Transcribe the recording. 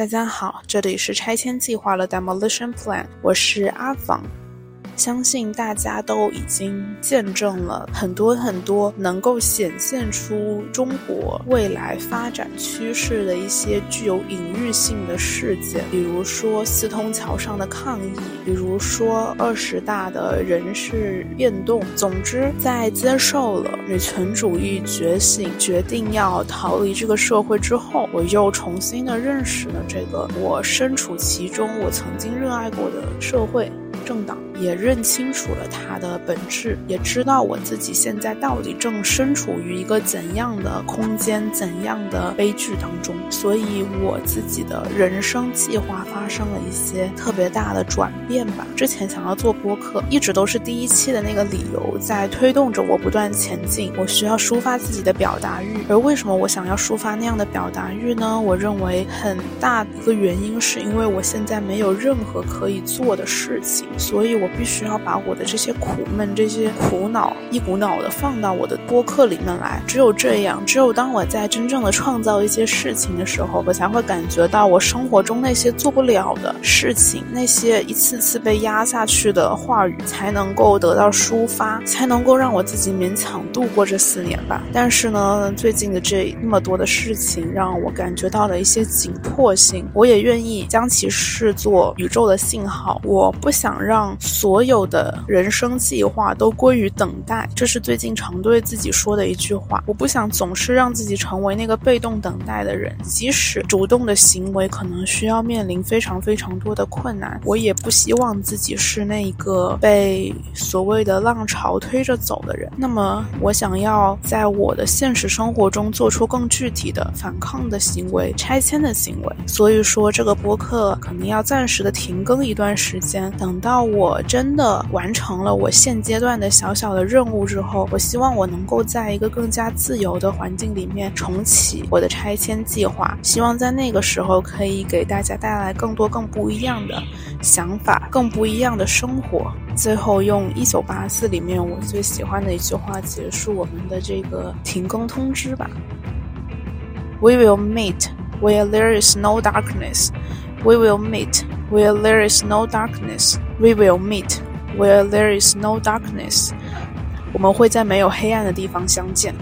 大家好，这里是拆迁计划的 Demolition Plan，我是阿房。相信大家都已经见证了很多很多能够显现出中国未来发展趋势的一些具有隐喻性的事件，比如说四通桥上的抗议，比如说二十大的人事变动。总之，在接受了女权主义觉醒，决定要逃离这个社会之后，我又重新的认识了这个我身处其中，我曾经热爱过的社会。政党也认清楚了它的本质，也知道我自己现在到底正身处于一个怎样的空间、怎样的悲剧当中，所以我自己的人生计划发生了一些特别大的转变吧。之前想要做播客，一直都是第一期的那个理由在推动着我不断前进。我需要抒发自己的表达欲，而为什么我想要抒发那样的表达欲呢？我认为很大一个原因是因为我现在没有任何可以做的事情。所以我必须要把我的这些苦闷、这些苦恼一股脑的放到我的播客里面来。只有这样，只有当我在真正的创造一些事情的时候，我才会感觉到我生活中那些做不了的事情，那些一次次被压下去的话语，才能够得到抒发，才能够让我自己勉强度过这四年吧。但是呢，最近的这那么多的事情，让我感觉到了一些紧迫性。我也愿意将其视作宇宙的信号。我不想让。所有的人生计划都归于等待，这是最近常对自己说的一句话。我不想总是让自己成为那个被动等待的人，即使主动的行为可能需要面临非常非常多的困难，我也不希望自己是那一个被所谓的浪潮推着走的人。那么，我想要在我的现实生活中做出更具体的反抗的行为、拆迁的行为。所以说，这个播客可能要暂时的停更一段时间，等到。到我真的完成了我现阶段的小小的任务之后，我希望我能够在一个更加自由的环境里面重启我的拆迁计划。希望在那个时候可以给大家带来更多更不一样的想法，更不一样的生活。最后用一九八四里面我最喜欢的一句话结束我们的这个停更通知吧：We will meet where there is no darkness. We will meet where there is no darkness. We will meet where there is no darkness. 我们会在没有黑暗的地方相见。